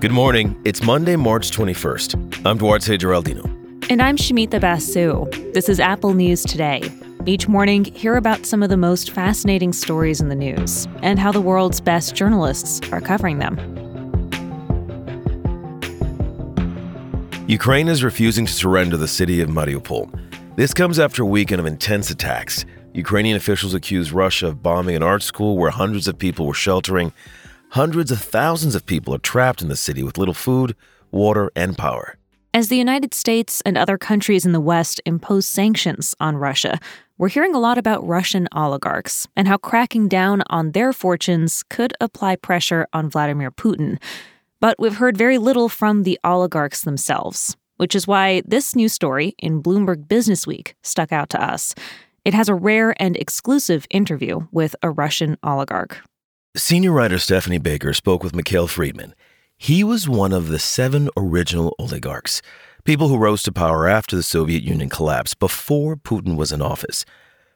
Good morning. It's Monday, March 21st. I'm Duarte Geraldino. And I'm Shamita Basu. This is Apple News Today. Each morning, hear about some of the most fascinating stories in the news and how the world's best journalists are covering them. Ukraine is refusing to surrender the city of Mariupol. This comes after a weekend of intense attacks. Ukrainian officials accuse Russia of bombing an art school where hundreds of people were sheltering hundreds of thousands of people are trapped in the city with little food, water, and power. As the United States and other countries in the West impose sanctions on Russia, we're hearing a lot about Russian oligarchs and how cracking down on their fortunes could apply pressure on Vladimir Putin. But we've heard very little from the oligarchs themselves, which is why this news story in Bloomberg Businessweek stuck out to us. It has a rare and exclusive interview with a Russian oligarch. Senior writer Stephanie Baker spoke with Mikhail Fridman. He was one of the seven original oligarchs, people who rose to power after the Soviet Union collapsed, before Putin was in office.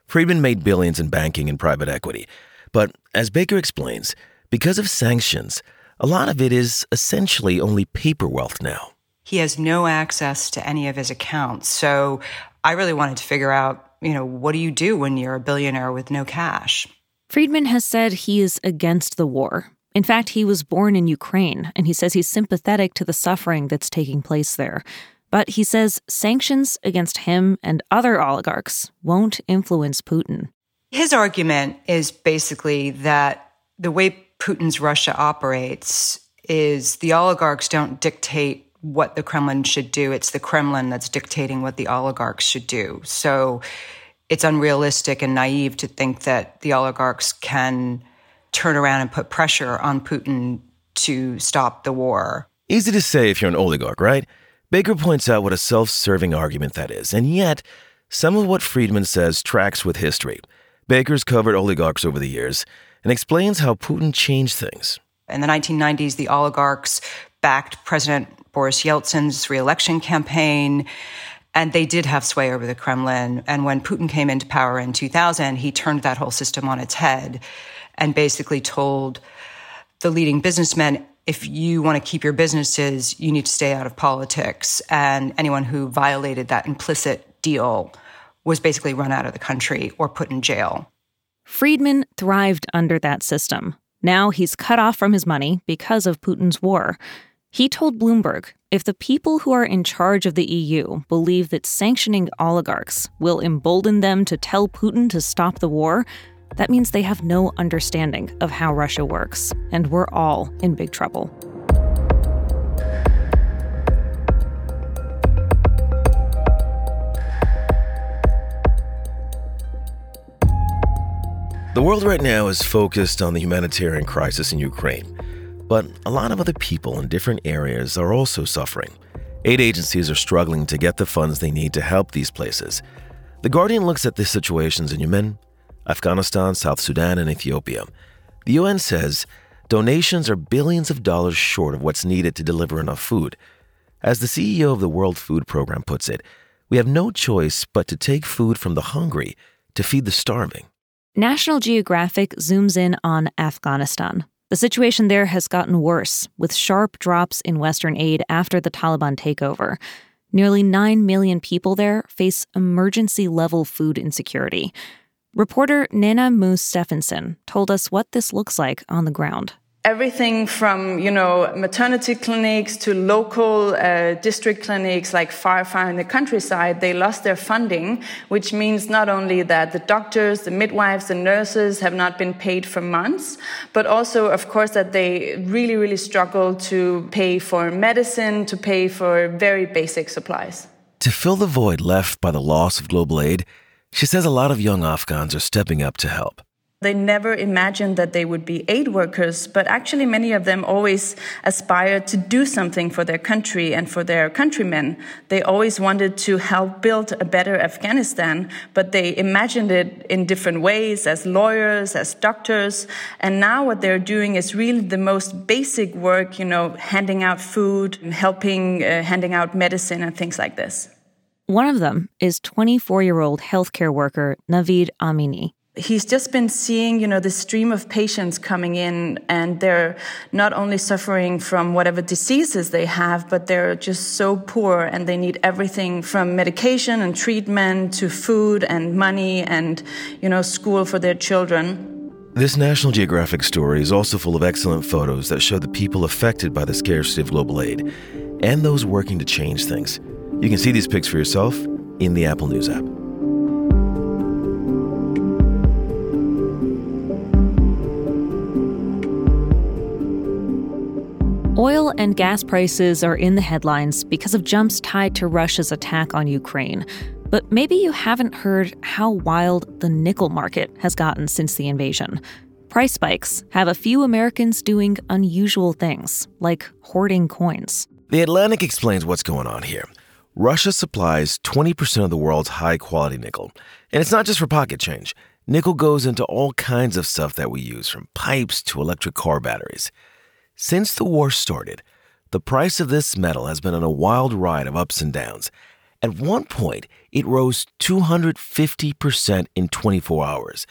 Friedman made billions in banking and private equity. But as Baker explains, because of sanctions, a lot of it is essentially only paper wealth now. He has no access to any of his accounts. So I really wanted to figure out, you know, what do you do when you're a billionaire with no cash? Fridman has said he is against the war. In fact, he was born in Ukraine, and he says he's sympathetic to the suffering that's taking place there. But he says sanctions against him and other oligarchs won't influence Putin. His argument is basically that the way Putin's Russia operates is the oligarchs don't dictate what the Kremlin should do. It's the Kremlin that's dictating what the oligarchs should do. So it's unrealistic and naive to think that the oligarchs can turn around and put pressure on Putin to stop the war. Easy to say if you're an oligarch, right? Baker points out what a self serving argument that is, and yet, some of what Fridman says tracks with history. Baker's covered oligarchs over the years and explains how Putin changed things. In the 1990s, the oligarchs backed President Boris Yeltsin's reelection campaign. And they did have sway over the Kremlin. And when Putin came into power in 2000, he turned that whole system on its head and basically told the leading businessmen if you want to keep your businesses, you need to stay out of politics. And anyone who violated that implicit deal was basically run out of the country or put in jail. Fridman thrived under that system. Now he's cut off from his money because of Putin's war. He told Bloomberg if the people who are in charge of the EU believe that sanctioning oligarchs will embolden them to tell Putin to stop the war, that means they have no understanding of how Russia works, and we're all in big trouble. The world right now is focused on the humanitarian crisis in Ukraine. But a lot of other people in different areas are also suffering. Aid agencies are struggling to get the funds they need to help these places. The Guardian looks at the situations in Yemen, Afghanistan, South Sudan, and Ethiopia. The UN says donations are billions of dollars short of what's needed to deliver enough food. As the CEO of the World Food Program puts it, we have no choice but to take food from the hungry to feed the starving. National Geographic zooms in on Afghanistan. The situation there has gotten worse, with sharp drops in Western aid after the Taliban takeover. Nearly 9 million people there face emergency level food insecurity. Reporter Nanna Muus Steffensen told us what this looks like on the ground everything from you know maternity clinics to local uh, district clinics like far far in the countryside they lost their funding which means not only that the doctors the midwives the nurses have not been paid for months but also of course that they really really struggle to pay for medicine to pay for very basic supplies. To fill the void left by the loss of global aid she says a lot of young afghans are stepping up to help they never imagined that they would be aid workers, but actually, many of them always aspired to do something for their country and for their countrymen. They always wanted to help build a better Afghanistan, but they imagined it in different ways as lawyers, as doctors. And now, what they're doing is really the most basic work, you know, handing out food, helping, uh, handing out medicine, and things like this. One of them is 24 year old healthcare worker Navid Amini. He's just been seeing, you know, the stream of patients coming in and they're not only suffering from whatever diseases they have, but they're just so poor and they need everything from medication and treatment to food and money and, you know, school for their children. This National Geographic story is also full of excellent photos that show the people affected by the scarcity of global aid and those working to change things. You can see these pics for yourself in the Apple News app. Oil and gas prices are in the headlines because of jumps tied to Russia's attack on Ukraine. But maybe you haven't heard how wild the nickel market has gotten since the invasion. Price spikes have a few Americans doing unusual things, like hoarding coins. The Atlantic explains what's going on here. Russia supplies 20% of the world's high quality nickel. And it's not just for pocket change. Nickel goes into all kinds of stuff that we use, from pipes to electric car batteries. Since the war started, the price of this metal has been on a wild ride of ups and downs. At one point, it rose 250% in 24 hours.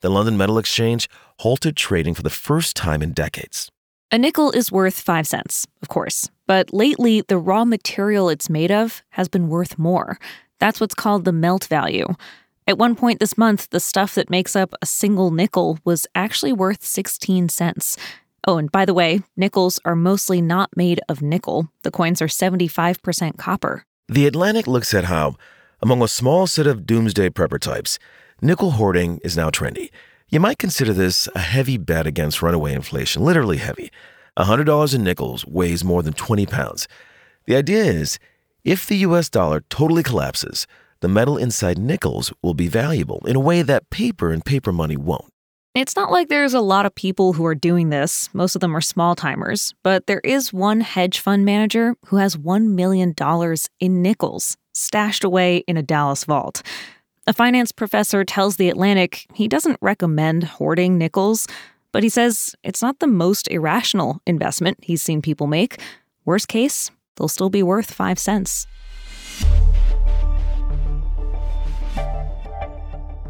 The London Metal Exchange halted trading for the first time in decades. A nickel is worth 5 cents, of course, but lately the raw material it's made of has been worth more. That's what's called the melt value. At one point this month, the stuff that makes up a single nickel was actually worth 16 cents. Oh, and by the way, nickels are mostly not made of nickel. The coins are 75% copper. The Atlantic looks at how, among a small set of doomsday prepper types, nickel hoarding is now trendy. You might consider this a heavy bet against runaway inflation, literally heavy. $100 in nickels weighs more than 20 pounds. The idea is if the US dollar totally collapses, the metal inside nickels will be valuable in a way that paper and paper money won't. It's not like there's a lot of people who are doing this. Most of them are small timers, but there is one hedge fund manager who has $1 million in nickels stashed away in a Dallas vault. A finance professor tells The Atlantic he doesn't recommend hoarding nickels, but he says it's not the most irrational investment he's seen people make. Worst case, they'll still be worth five cents.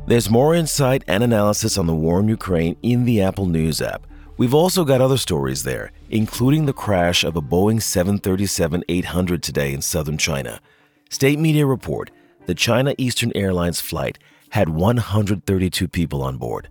There's more insight and analysis on the war in Ukraine in the Apple News app. We've also got other stories there, including the crash of a Boeing 737 800 today in southern China. State media report the China Eastern Airlines flight had 132 people on board.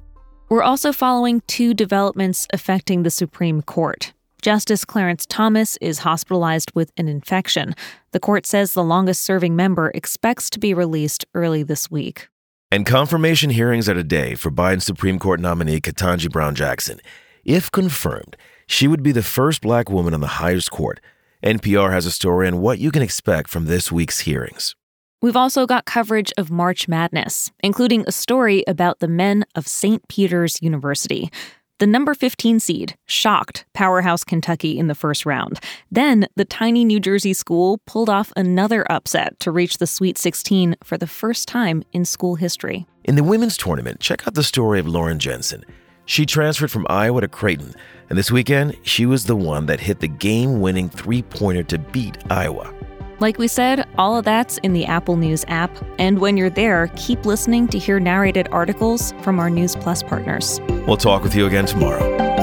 We're also following two developments affecting the Supreme Court. Justice Clarence Thomas is hospitalized with an infection. The court says the longest serving member expects to be released early this week. And confirmation hearings are today for Biden Supreme Court nominee Ketanji Brown Jackson. If confirmed, she would be the first black woman on the highest court. NPR has a story on what you can expect from this week's hearings. We've also got coverage of March Madness, including a story about the men of St. Peter's University. The number 15 seed shocked powerhouse Kentucky in the first round. Then the tiny New Jersey school pulled off another upset to reach the Sweet 16 for the first time in school history. In the women's tournament, check out the story of Lauren Jensen. She transferred from Iowa to Creighton, and this weekend, she was the one that hit the game winning three pointer to beat Iowa. Like we said, all of that's in the Apple News app. And when you're there, keep listening to hear narrated articles from our News Plus partners. We'll talk with you again tomorrow.